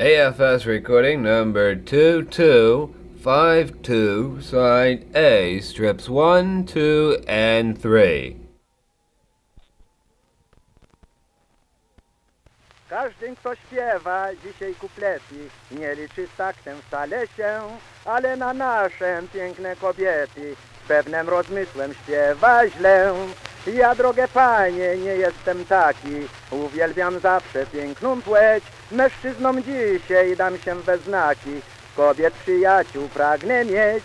AFS recording number 2252, side A, strips 1, 2, and 3. Każdy, kto śpiewa dzisiaj kuplety, nie liczy z taktem wcale się, ale na nasze piękne kobiety z pewnym rozmysłem śpiewa źle. Ja, drogie panie, nie jestem taki, uwielbiam zawsze piękną płeć, mężczyznom dzisiaj dam się we znaki, kobiet przyjaciół pragnę mieć.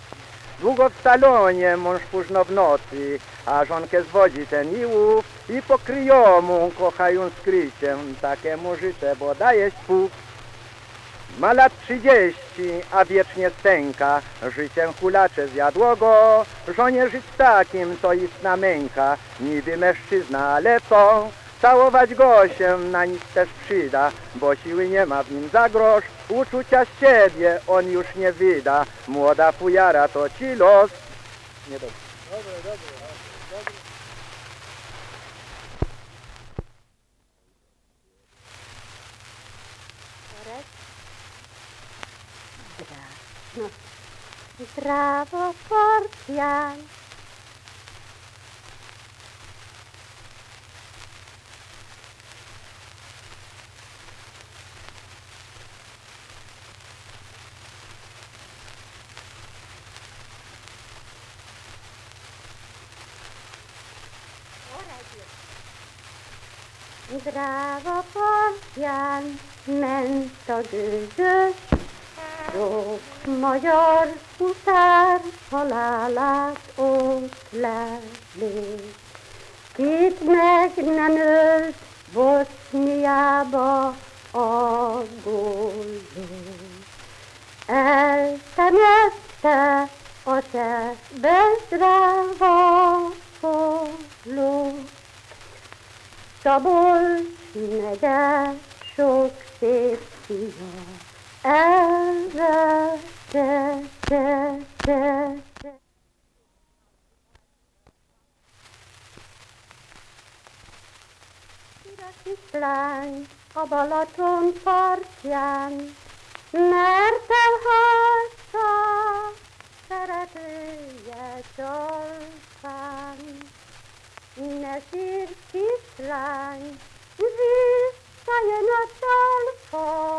Długo w salonie mąż późno w nocy, a żonkę zwodzi ten i ów i pokryją mu, kochają skryciem, takiemu życzę, bo daje spół. Ma lat trzydzieści, a wiecznie stęka, życiem hulacze zjadło go, żonie żyć takim to istna męka, niby mężczyzna, ale co? Całować go się na nic też przyda, bo siły nie ma w nim za grosz, uczucia z siebie on już nie wyda, młoda fujara to ci los. Nie dobrze. No. Brawo, Portian! Brawo, Portian, men så Gudus och major utar halalat och kärlek. Ditt mägnanöd Bosnia ba agolo. Älta nästa och se bättre var på låt. Szabolcs megye sok szép fia, Kislány a Balaton partján, mert elhagyta szeretője csalfán. Ne sírj, kislány, visszajön a talpa,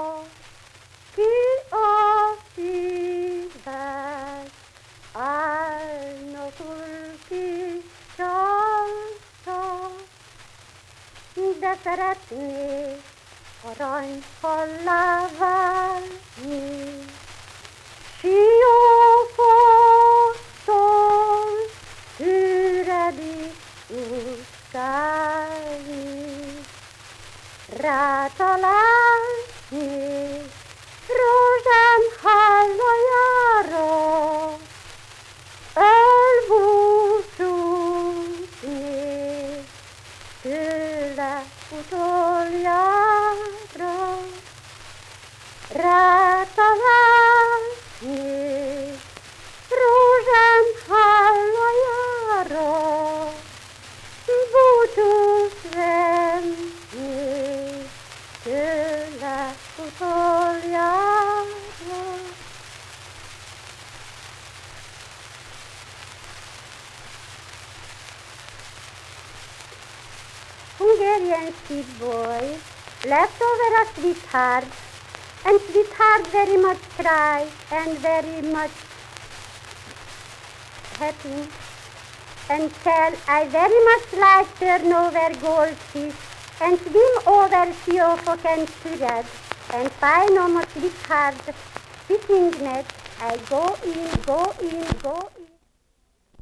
de szeretnék aranyfallá válni. Siófoktól üredik utcái, rátalálni rózsám hallajára, elbúcsúzni tőle Utoliadro. Ra Hungarian sweet boy. Left over a sweetheart, and sweetheart very much cry and very much happy. And tell I very much like turn over goldfish and swim over Siofok and Surat and find almost sweetheart fishing net. I go in, go in, go